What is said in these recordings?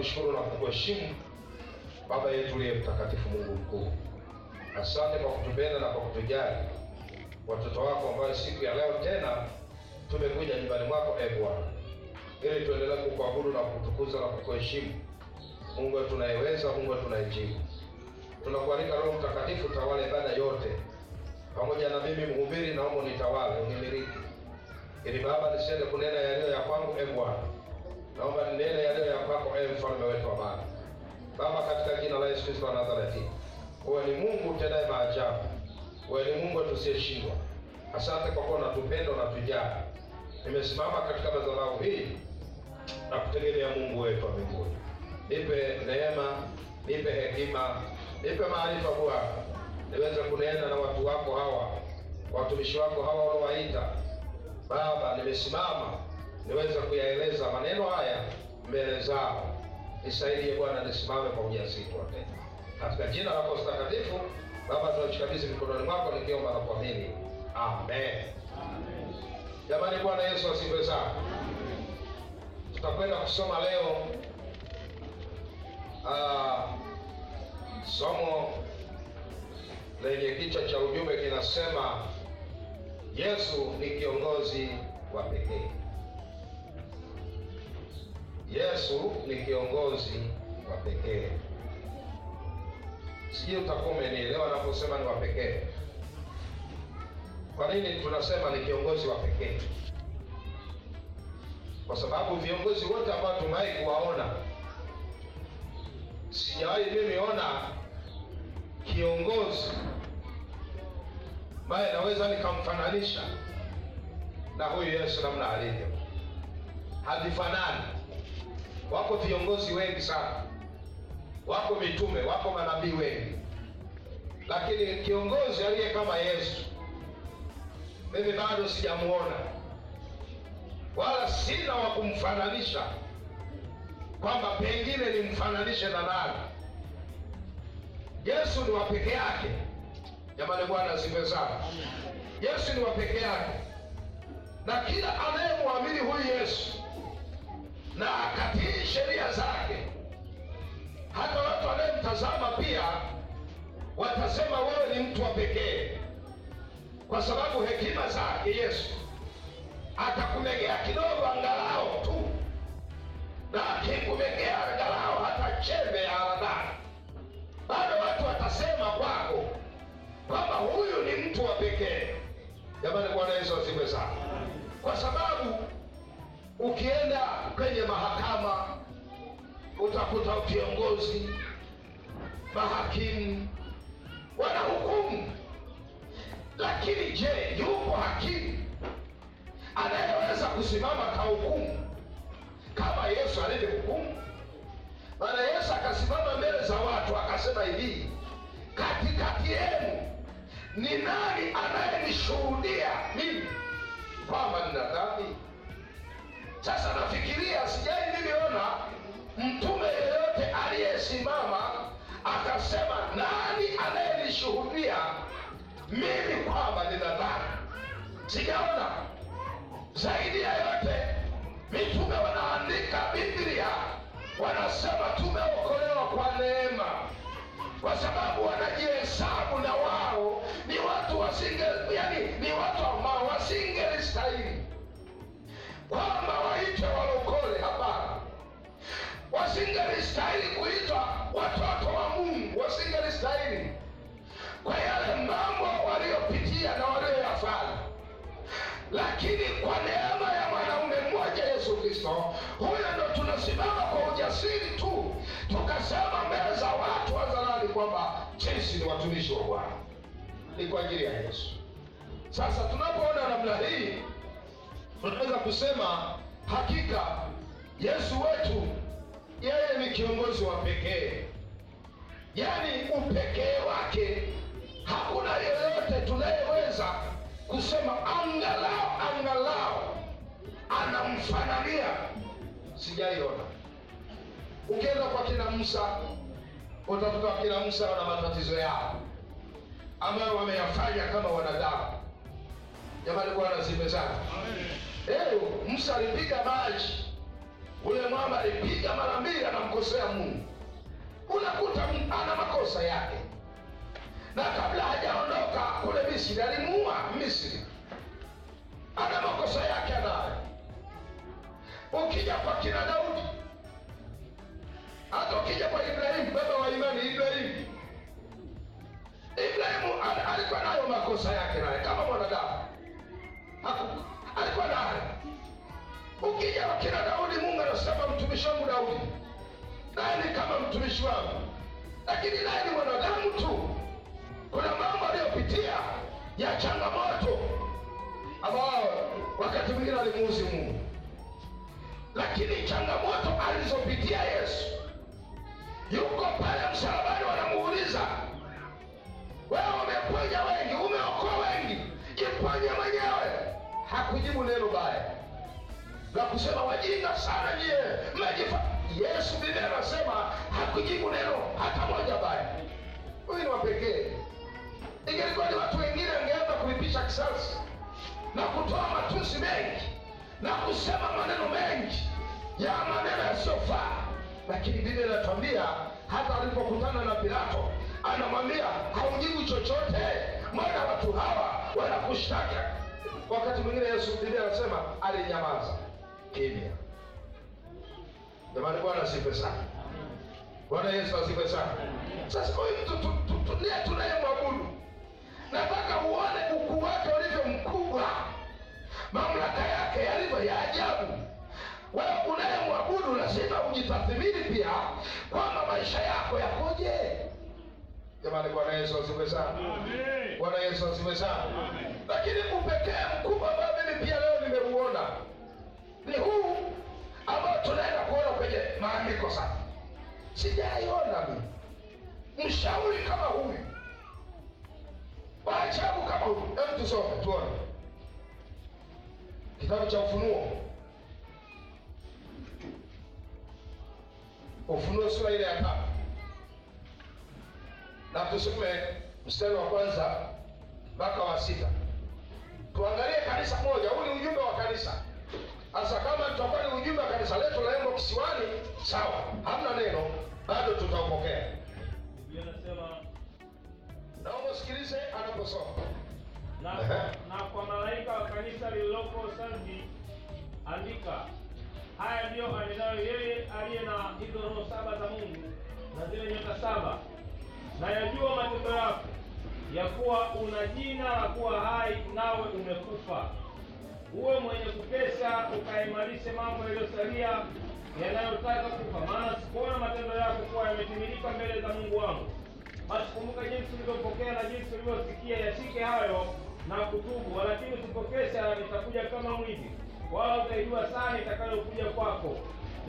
tunakushukuru na kukuheshimu Baba yetu uliye mtakatifu, Mungu mkuu. Asante kwa kutupenda na kwa kutujali watoto wako ambayo siku ya leo tena tumekuja nyumbani mwako e Bwana, ili tuendelee kukuabudu na kukutukuza na kukuheshimu. Mungu wetu unayeweza, Mungu wetu unayejibu. Tunakualika Roho Mtakatifu, tawala ibada yote pamoja na mimi mhubiri, naomba nitawale, unimiliki, ili Baba nisiende kunena yaliyo ya kwangu e Bwana, naomba nene yaliyo ya kwako ewe mfalme wetu wa amani. Baba, katika jina la Yesu Kristo wa Nazareti, wewe ni Mungu utendaye maajabu, wewe ni Mungu wetu usiyeshindwa. Asante kwa kuwa unatupenda, unatujali. Nimesimama katika madhabahu hii na kutegemea Mungu wetu wa mbinguni, nipe neema, nipe hekima, nipe maarifa Bwana, niweze kunena na watu wako hawa, watumishi wako hawa unaowaita Baba. Nimesimama niweze kuyaeleza maneno haya mbele zao, nisaidie Bwana, nisimame kwa ujasiri wote, katika jina lako takatifu Baba, tunachikabidhi mikononi mwako nikiomba na kuamini, amen. Jamani, Bwana Yesu asifiwe sana. Tutakwenda kusoma leo uh, somo lenye kichwa cha ujumbe kinasema Yesu ni kiongozi wa pekee. Yesu ni kiongozi wa pekee. Sijui utakuwa umenielewa naposema ni wa pekee. Kwa nini tunasema ni kiongozi wa pekee? Kwa sababu viongozi wote ambao tumewahi kuwaona, sijawahi mimi ona kiongozi ambaye naweza nikamfananisha na huyu Yesu namna alivyo, havifanani. Wako viongozi wengi sana, wako mitume, wako manabii wengi, lakini kiongozi aliye kama Yesu mimi bado sijamuona, wala sina wa kumfananisha kwamba pengine nimfananishe na nani. Yesu ni wa peke yake. Jamani, Bwana asifiwe sana. Yesu ni wa peke yake, na kila anayemwamini huyu Yesu na akatii sheria zake, hata watu wanayemtazama pia watasema wewe ni mtu wa pekee, kwa sababu hekima zake Yesu atakumegea kidogo, angalau utakuta viongozi, mahakimu wanahukumu, lakini je, yupo hakimu anayeweza kusimama kahukumu kama Yesu alivyohukumu? Maana Yesu akasimama mbele za watu akasema hivi, katikati yenu ni nani anayenishuhudia mimi kwamba nina dhambi? Sasa nafikiria, sijai niliona mtume yeyote aliyesimama akasema nani anayenishuhudia mimi kwamba nina dhambi. Sijaona. Zaidi ya yote, mitume wanaandika Biblia, wanasema tumeokolewa kwa neema kwa sababu wanajihesabu na wao ni watu wasinge, yani ni watu ambao wasingelistahili kwamba wasingelistahili kuitwa watoto wa Mungu, wasingelistahili kwa yale mambo waliopitia na walioyafanya, lakini kwa neema ya mwanaume mmoja Yesu Kristo, huyo ndo tunasimama kwa ujasiri tu tukasema mbele za watu hadharani kwamba sisi ni watumishi wa Bwana, ni kwa ajili ya Yesu. Sasa tunapoona namna hii, tunaweza kusema hakika Yesu wetu ni kiongozi wa pekee, yaani upekee wake hakuna yeyote tunayeweza kusema angalau angalau anamfanania, sijaiona. Ukienda kwa kina Musa utakuta kina Musa wana matatizo yao ambayo wameyafanya kama wanadamu. Jamani, Bwana sana. Leo Musa alipiga maji, ule mama alipiga mara mbili, anamkosea Mungu. Unakuta ana makosa yake, na kabla hajaondoka kule Misri alimuua Misri, ana makosa yake anayo. Ukija kwa kina Daudi, hata ukija kwa Ibrahimu, baba wa imani Ibrahimu, Ibrahimu al- alikuwa nayo makosa yake naye kama mwanadamu, naye kama mtumishi wangu, lakini naye ni mwanadamu tu. Kuna mambo aliyopitia ya changamoto ambao wakati mwingine alimuuzi Mungu, lakini changamoto alizopitia Yesu, yuko pale msalabani, wanamuuliza wewe, umeponya wengi, umeokoa wengi, jiponye mwenyewe. Hakujibu neno baya la kusema wajinga sana nyie mmejifa. Yesu Biblia anasema hakujibu neno hata moja baya. Huyu ni wa pekee. Ingelikuwa ni watu wengine, angeanza kulipisha kisasi na kutoa matusi mengi na kusema maneno mengi ya maneno yasiyofaa, lakini Biblia inatuambia hata alipokutana na Pilato anamwambia haujibu chochote, maana watu hawa wanakushtaka. Wakati mwingine Yesu, Biblia anasema alinyamaza kimya. Jamani, Bwana asifiwe sana. Bwana Yesu asifiwe sana. Sasa huyu mtu tu- tu- tu- ndiye tunayemwabudu. Nataka uone ukuu wake ulivyo mkubwa, mamlaka yake yalivyo ya ajabu. Wewe unayemwabudu lazima ujitathmini pia kwamba maisha yako yakoje. Jamani, Bwana Yesu asifiwe sana. Bwana Yesu asifiwe sana. Lakini upekee mkubwa ambao mimi pia leo nimeuona ni huu ambao tunaenda kuona kwenye maandiko sasa. Sijaiona mimi mshauri kama huyu, waajabu kama huyu. Hebu tusome tuone kitabu cha Ufunuo, Ufunuo sura ile ya tatu na tusome mstari wa kwanza mpaka wa sita. Tuangalie kanisa moja. Huu ni ujumbe wa kanisa. Sasa kama tutakuwa ni ujumbe wa kanisa letu la Embo Kisiwani, sawa, hamna neno, bado tutaupokea. Naomba usikilize anaposoma. na, na kwa malaika wa kanisa lililoko Sardi andika, haya ndiyo anenayo yeye aliye na hizo roho saba za Mungu na zile nyota saba, na yajua matendo yako, ya kuwa una jina la kuwa hai, nawe umekufa. Uwe mwenye kukesha, ukaimarishe mambo yaliyosalia yanayotaka kufa, maana sikuona matendo yako kuwa yametimilika mbele za Mungu wangu. Basi kumbuka jinsi ulivyopokea na jinsi ulivyosikia, yashike hayo na kutubu. Walakini usipokesha, nitakuja kama mwizi, wala utaijua saa itakayokuja kwako.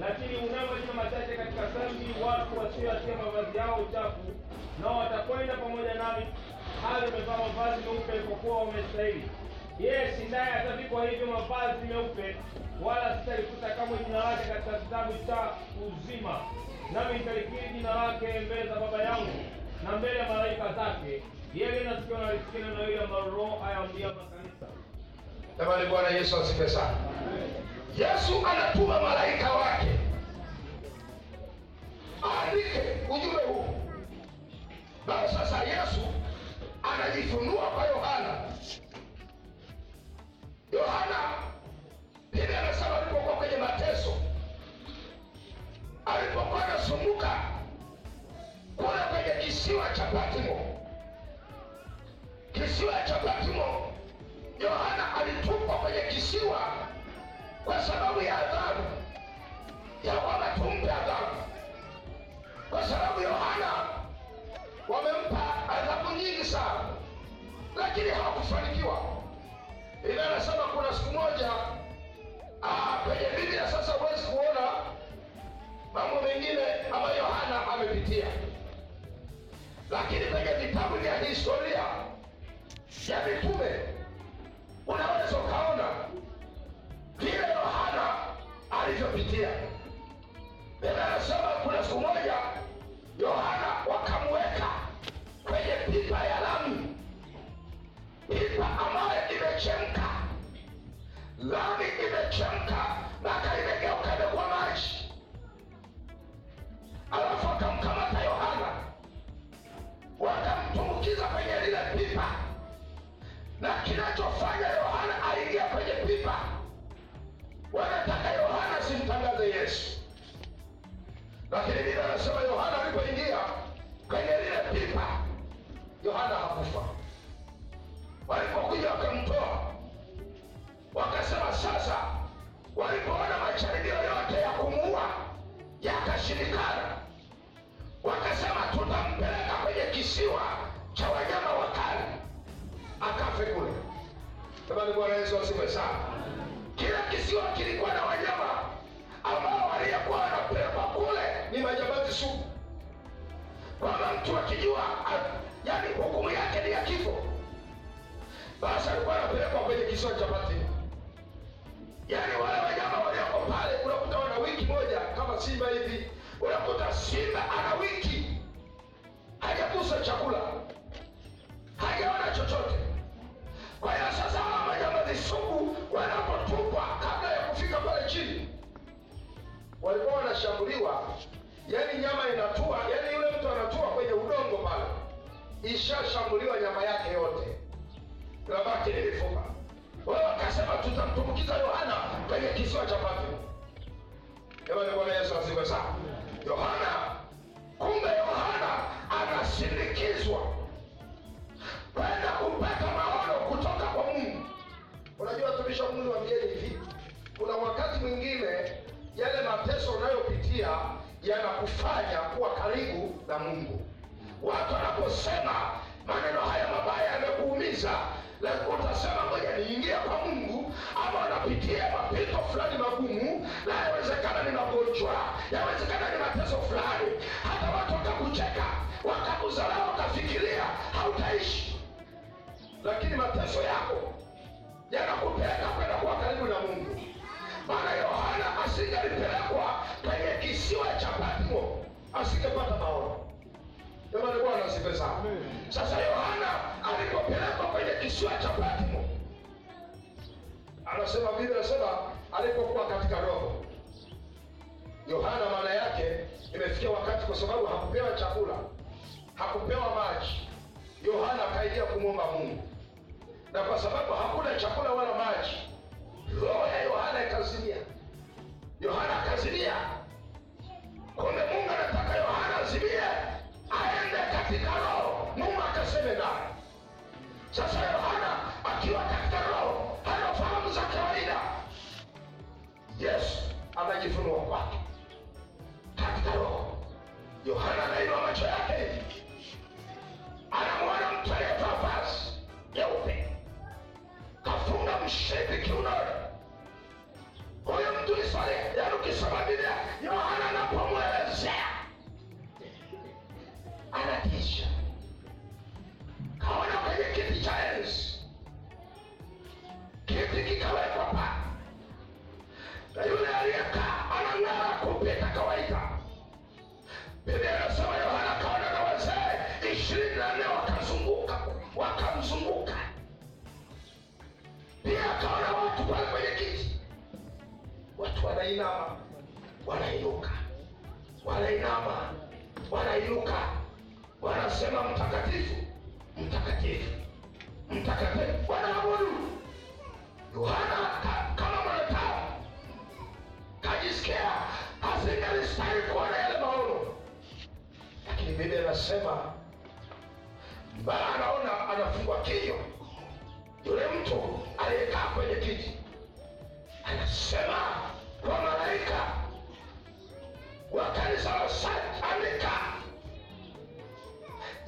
Lakini unayo majina machache katika sambi, watu wasioatia mavazi yao uchafu, nao watakwenda pamoja nami hali wamevaa mavazi meupe, kwa kuwa wamestahili. Yeye naye atavikwa hivyo mavazi meupe, wala sitalifuta kamwe jina lake katika kitabu cha uzima, nami nitalikiri jina lake mbele za Baba yangu na mbele ya malaika zake. Yeye nasikia na alisikia neno hili ambalo Roho ayaambia makanisa. Jamani, Bwana Yesu asifiwe sana. Yesu anatuma malaika wake aandike ujumbe huu. Na sasa Yesu anajifunua kwa Yohana. Yohana Biblia anasema alipokuwa kwenye mateso, alipokuwa anasumbuka kule kwenye kisiwa cha Patmo, kisiwa cha Patmo, Yohana alitupwa kwenye kisiwa kwa sababu ya adhabu, ya ya mitume unaweza ukaona vile Yohana alivyopitia. Biblia anasema kuna siku moja Yohana wakamweka kwenye pipa ya lami, pipa ambayo imechemka, lami imechemka mpaka anapelekwa kwenye unayopitia yanakufanya kuwa karibu na Mungu. Watu wanaposema maneno haya mabaya yamekuumiza, lakini utasema ngoja niingie kwa Mungu, ama wanapitia mapito fulani magumu, na yawezekana ni magonjwa, yawezekana ni mateso fulani, hata watu wakakucheka, wakakudharau, wakafikiria hautaishi, lakini mateso yako yanakupeleka kwenda kuwa karibu na Mungu. Maana Yohana asingelipelekwa kwenye kisiwa cha Patmo, asingepata maono. Jamani, Bwana asifiwe sana. Sasa Yohana alipopelekwa kwenye kisiwa cha Patmo, anasema vile anasema alipokuwa katika roho, Yohana maana yake imefikia wakati, kwa sababu hakupewa chakula, hakupewa maji, Yohana akaingia kumwomba Mungu, na kwa sababu hakuna chakula wala maji, roho ya Yohana ikazimia. Yohana akazimia. Kumbe Mungu anataka Yohana azimie aende katika roho, Mungu akaseme naye. Sasa wanainama, wanainuka, wanainama, wanainuka wanasema mtakatifu, mtakatifu, mtakatifu, wanaabudu. Yohana ka- kama mwanadamu kajisikia asingalistahili kuona yale maono, lakini Biblia inasema bala anaona anafungwa kinywa. Yule mtu aliyekaa kwenye kiti anasema wa kanisa la Sardi, andika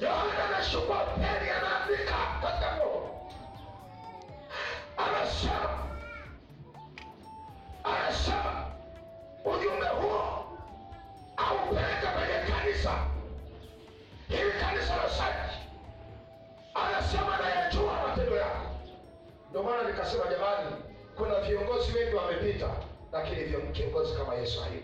Yohana anashukua peni anaandika roho, anasema anasema ujumbe huo aupeleke kwenye kanisa hili, kanisa la Sardi. Anasema nayajua matendo yako. Ndio maana nikasema, jamani, kuna viongozi wengi wamepita, lakini kiongozi kama Yesu hayupo.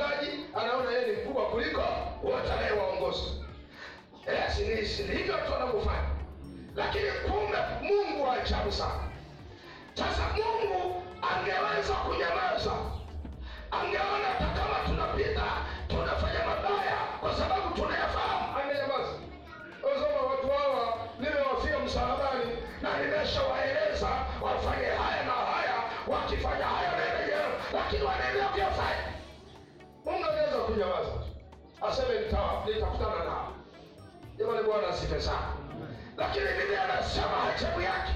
Mchungaji anaona yeye ni mkubwa kuliko wote anayewaongoza. Eh, hivyo tu anavyofanya, lakini kumbe Mungu wa ajabu sana. Sasa Mungu angeweza kunyamaza, angeona Sana. Lakini Biblia anasema ajabu yake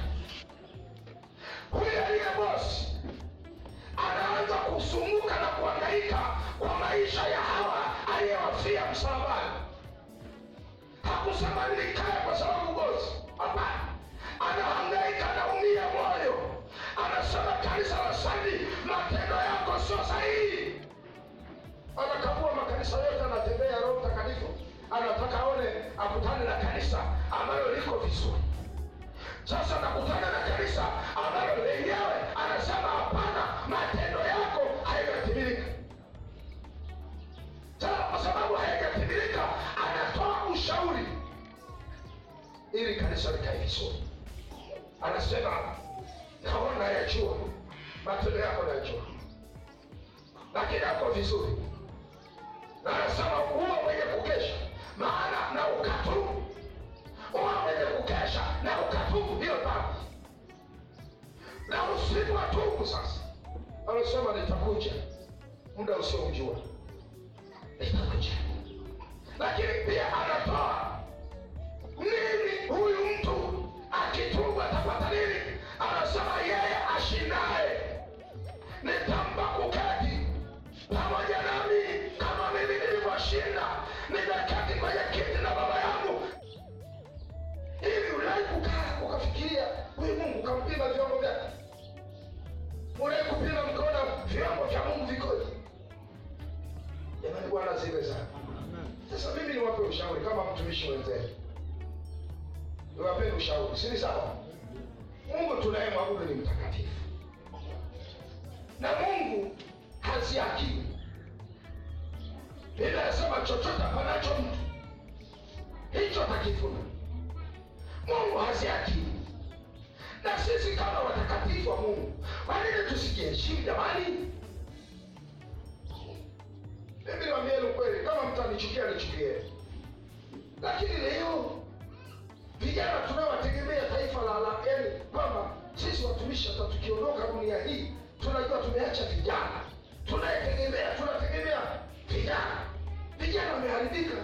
huyu aliye bosi anaanza kusumbuka na kuhangaika kwa maisha ya hawa aliyewafia msalabani. Hakusema nikae kwa sababu vizuri. Sasa nakutana na kanisa ambalo lenyewe anasema hapana, matendo yako hayajatimilika. Sasa kwa sababu hayajatimilika, anatoa ushauri ili kanisa likae vizuri. Anasema naona yajua matendo yako nayajua, lakini yako vizuri, muda usioujua, nitakuja. Lakini pia jamani? Mimi niwaambieni ukweli, kama mtanichukia nichukie, lakini leo vijana tunawategemea taifa la yani, kwamba sisi watumishi hata tukiondoka dunia hii tunajua tumeacha vijana tunayetegemea, tunategemea vijana. Vijana wameharibika.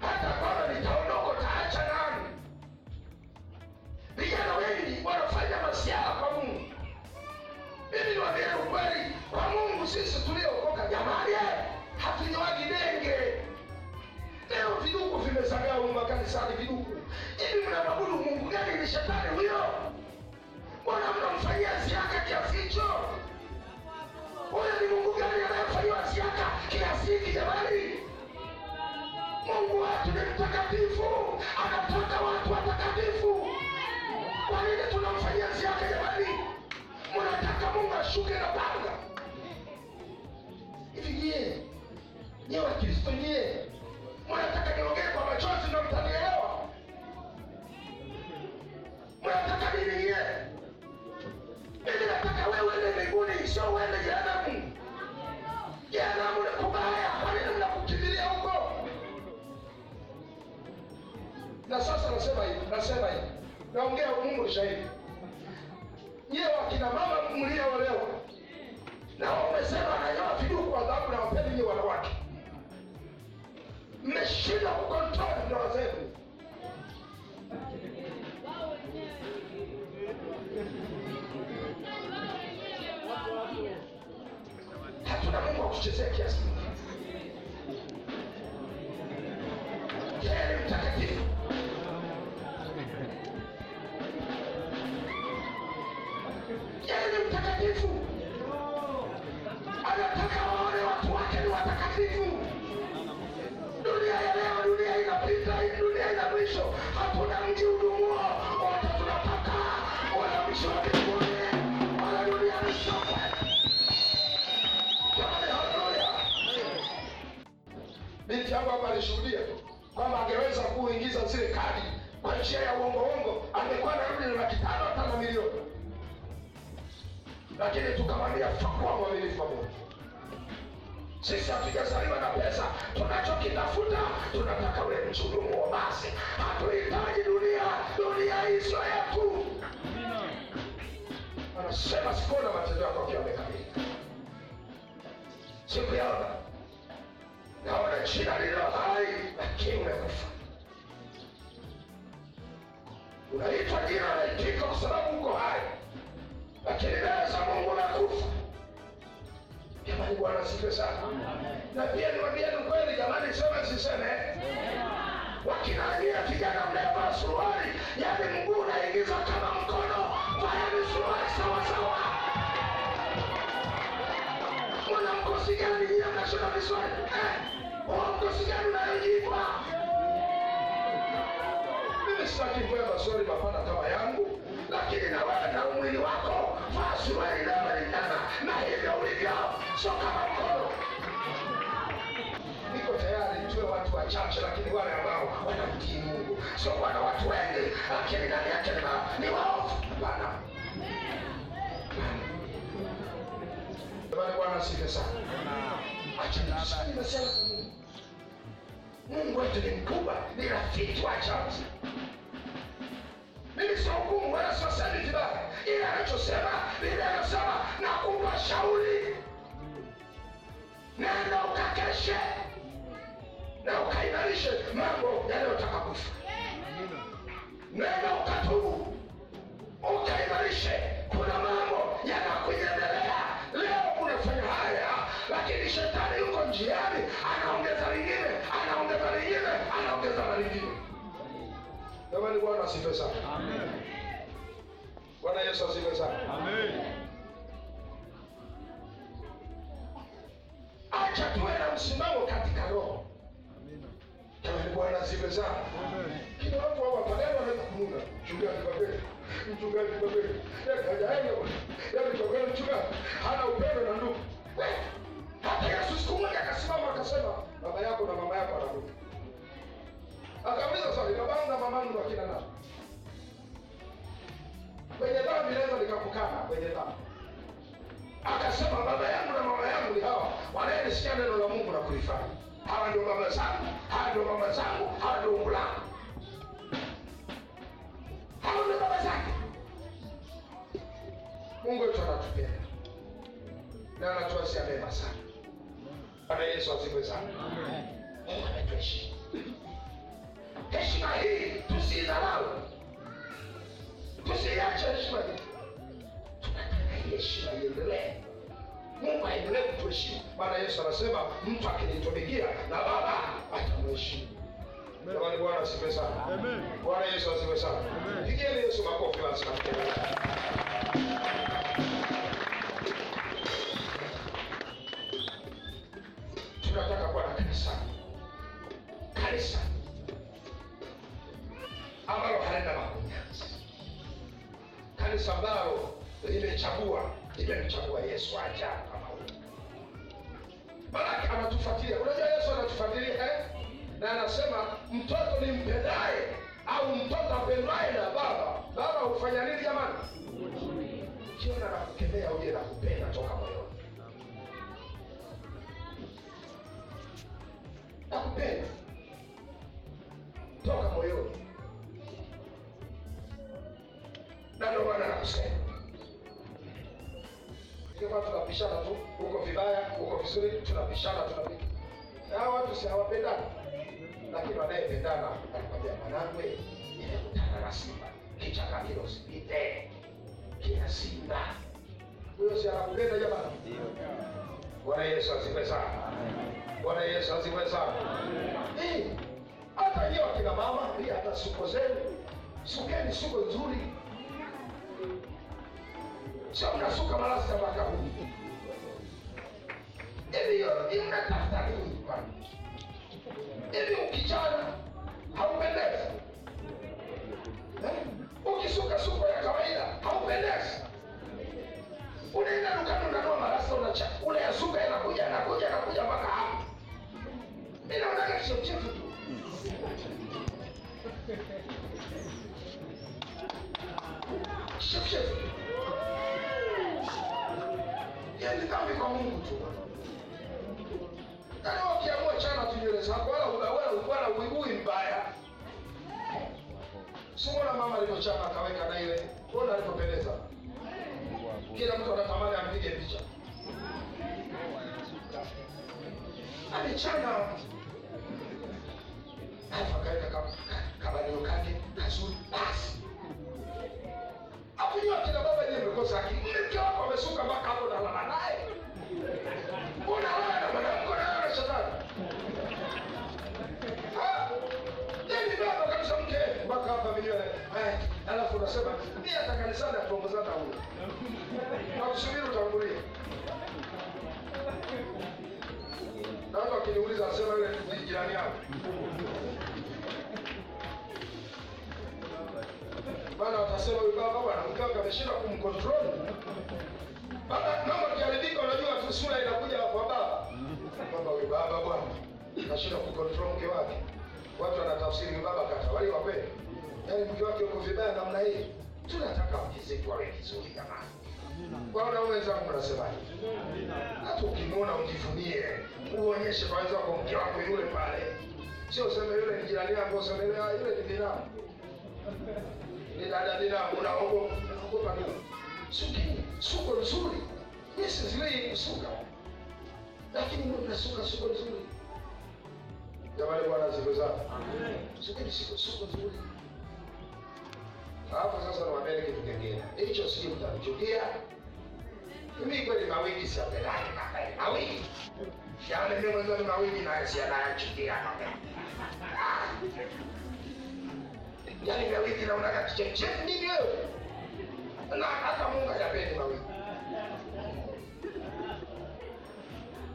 hata kama nitaondoka utaacha nani? Vijana wengi wanafanya Mungu. Mimi niwaambie ukweli, kwa Mungu sisi tuliokoka jamani, eh, hatunyewagi denge. Leo viduku vimezagaa huko makanisani, viduku hivi. Mnaabudu Mungu gani? Ni shetani huyo? Mbona mnamfanyia ziaka kiasi hicho? Huyo ni Mungu gani anayefanyiwa ziaka kiasi hiki jamani? Mungu wetu ni mtakatifu, anataka Mnataka na panga hivi? Nyie nyie Wakristo nyie, mnataka niongee kwa machozi ndo mtanielewa? Mnataka nini nyie? Mimi nataka wewe ni mbinguni, sio uende jehanamu. Jehanamu ni kubaya, kwa nini mnakukimbilia huko? na sasa nasema hivi, nasema hivi, naongea Mungu shahidi. Nyie wakina mama mliolewa na umesema nanyoa viduku kwa adhabu na wapeni nyie wanawake, mmeshindwa kukontrol ndoa zenu. Hatuna Mungu wa kuchezea kiasi dunia yetu. Anasema sikuona matendo yako akiwa amekamilika, sikuyaona. Naona jina lililo hai, lakini umekufa. Unaitwa jina laitika kwa sababu uko hai, lakini mbele za Mungu unakufa Jamani, Bwana asifiwe sana. Na pia niwaambieni kweli jamani, sema siseme, wakinania kijana mlevaa suruali, yaani mguu unaingiza kama mkono, vaeni suruali sawa sawa. Mwana mkosi gani nyie mnashona viswali eh? Mkosi gani unayojipa? Mimi sitaki kuwa maswali mapana kama yangu, lakini na wewe na umwili wako vaa suruali inayolingana na hivyo ulivyo, sio kama mkono. Wachache, lakini wale ambao wanamtii Mungu, sio wana watu wengi, lakini ndani yake ni waovu. Bwana Bwana asifiwe sana. Acha nimesema Mungu. Wetu ni mkubwa, ni rafiki wa ajabu. Mimi sio hukumu wala sio semi vibaya, ila anachosema Biblia inasema na kumpa shauri, nenda ukakeshe na ukaimarishe mambo yanayotaka kufa, nenda ukatubu ukaimarishe. Kuna mambo yanakunyemelea leo, unafanya haya, lakini shetani yuko njiani, anaongeza lingine, anaongeza lingine, anaongeza na lingine. Jamani, Bwana asifiwe sana. Amen. Bwana Yesu asifiwe sana. Acha Bwana asifiwe sana. Kila watu hapa maneno wanaweza kununa. Mchungaji kwa kweli, mchungaji kwa kweli, yeye hajaenda bwana. Yaani kwa kweli mchungaji hana upendo na ndugu. Anatuasia mema sana. Bwana Yesu asifiwe sana. Mungu ametuheshimu. Heshima hii tusidharau, tusiache heshima hii. Tunataka hii heshima iendelee. Mungu aendelee kutuheshimu. Bwana Yesu anasema mtu akinitumikia na Baba atamheshimu. Jamani, Bwana asifiwe sana. Bwana Yesu asifiwe sana. Pigieni Yesu makofi basi nakupenda toka moyoni, na ndio maana nakusema. Kama tunapishana tu, uko vibaya, uko vizuri, tunapishana, tunapika. Na watu si hawapendani, unasema mimi hata kanisani atuongozana huyo. Nakusubiri utangulia Na watu wakiniuliza asema yule ni jirani yangu. Bana watasema huyu baba bwana wake ameshinda kumcontrol. Baba mambo yakiharibika unajua tu sura inakuja kwa baba. Baba huyu baba bwana kashinda kucontrol mke wake. Watu wanatafsiri baba katawali wa kweli. Yaani mke wake uko vibaya namna hii. Tunataka mke zetu awe vizuri jamani. Kwa wanaume wenzangu mnasemaje? Hata ukimwona ujivunie, uonyeshe kwa wenzako mke wako yule pale. Sio useme yule ni jirani yako, useme yule ah, ni binamu. Ni dada binamu, unaogopa nini? Sukini, suko nzuri. Yes, zile kusuka. Lakini mbona unasuka suko nzuri? Jamani bwana siku sana. Sukini suko suko nzuri. Hapo sasa nawaambia kitu kingine. Hicho si mtanichukia. Mimi kweli mawigi siapendani kaka. Mawigi. Yaani mimi mwenyewe ni mawigi na si anachukia kaka. Yaani mawigi na kama kicheche nini wewe? Na hata Mungu hayapendi mawigi.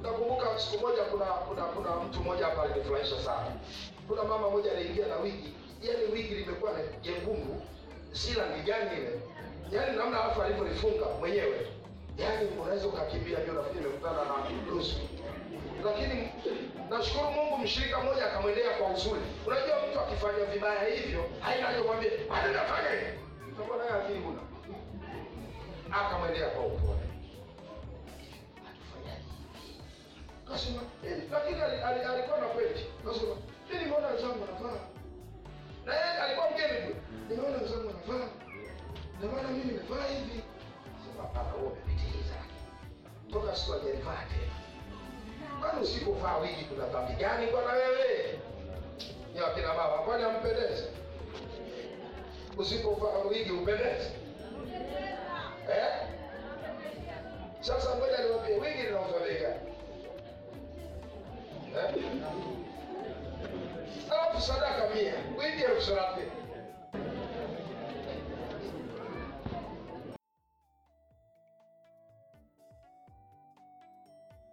Nakumbuka siku moja kuna kuna kuna mtu mmoja hapa alinifurahisha sana. Kuna mama mmoja aliingia na wigi, yaani wigi limekuwa na jekundu, rangi gani ile, yaani namna alafu alivyolifunga mwenyewe, yaani unaweza ukakimbia ndio nafikiri nimekutana na nusu. Lakini nashukuru Mungu, mshirika mmoja akamwendea kwa uzuri. Unajua mtu akifanya vibaya hivyo, haina haja bado nafanya hivi, utakuwa naye akili huna. Akamwendea kwa upole, Kasema, eh, lakini ali- ali- alikuwa na kweli. Kasema, mimi nimeona wenzangu nafaa?" Na yeye alikuwa mgeni. Nimeona wenzangu wanavaa. ndio maana mimi nimevaa hivi. Sema, hapana, wewe umepitiliza. Toka siku hajalivaa tena. Kwani usipovaa wigi kuna dhambi gani bwana wewe? Ni wakina baba, kwani ampendeze? Usipovaa wigi upendeze? Eh? Sasa ngoja niwaambie wigi linauzwa bei gani? Eh? Alafu sadaka mia, wigi elfu thelathini.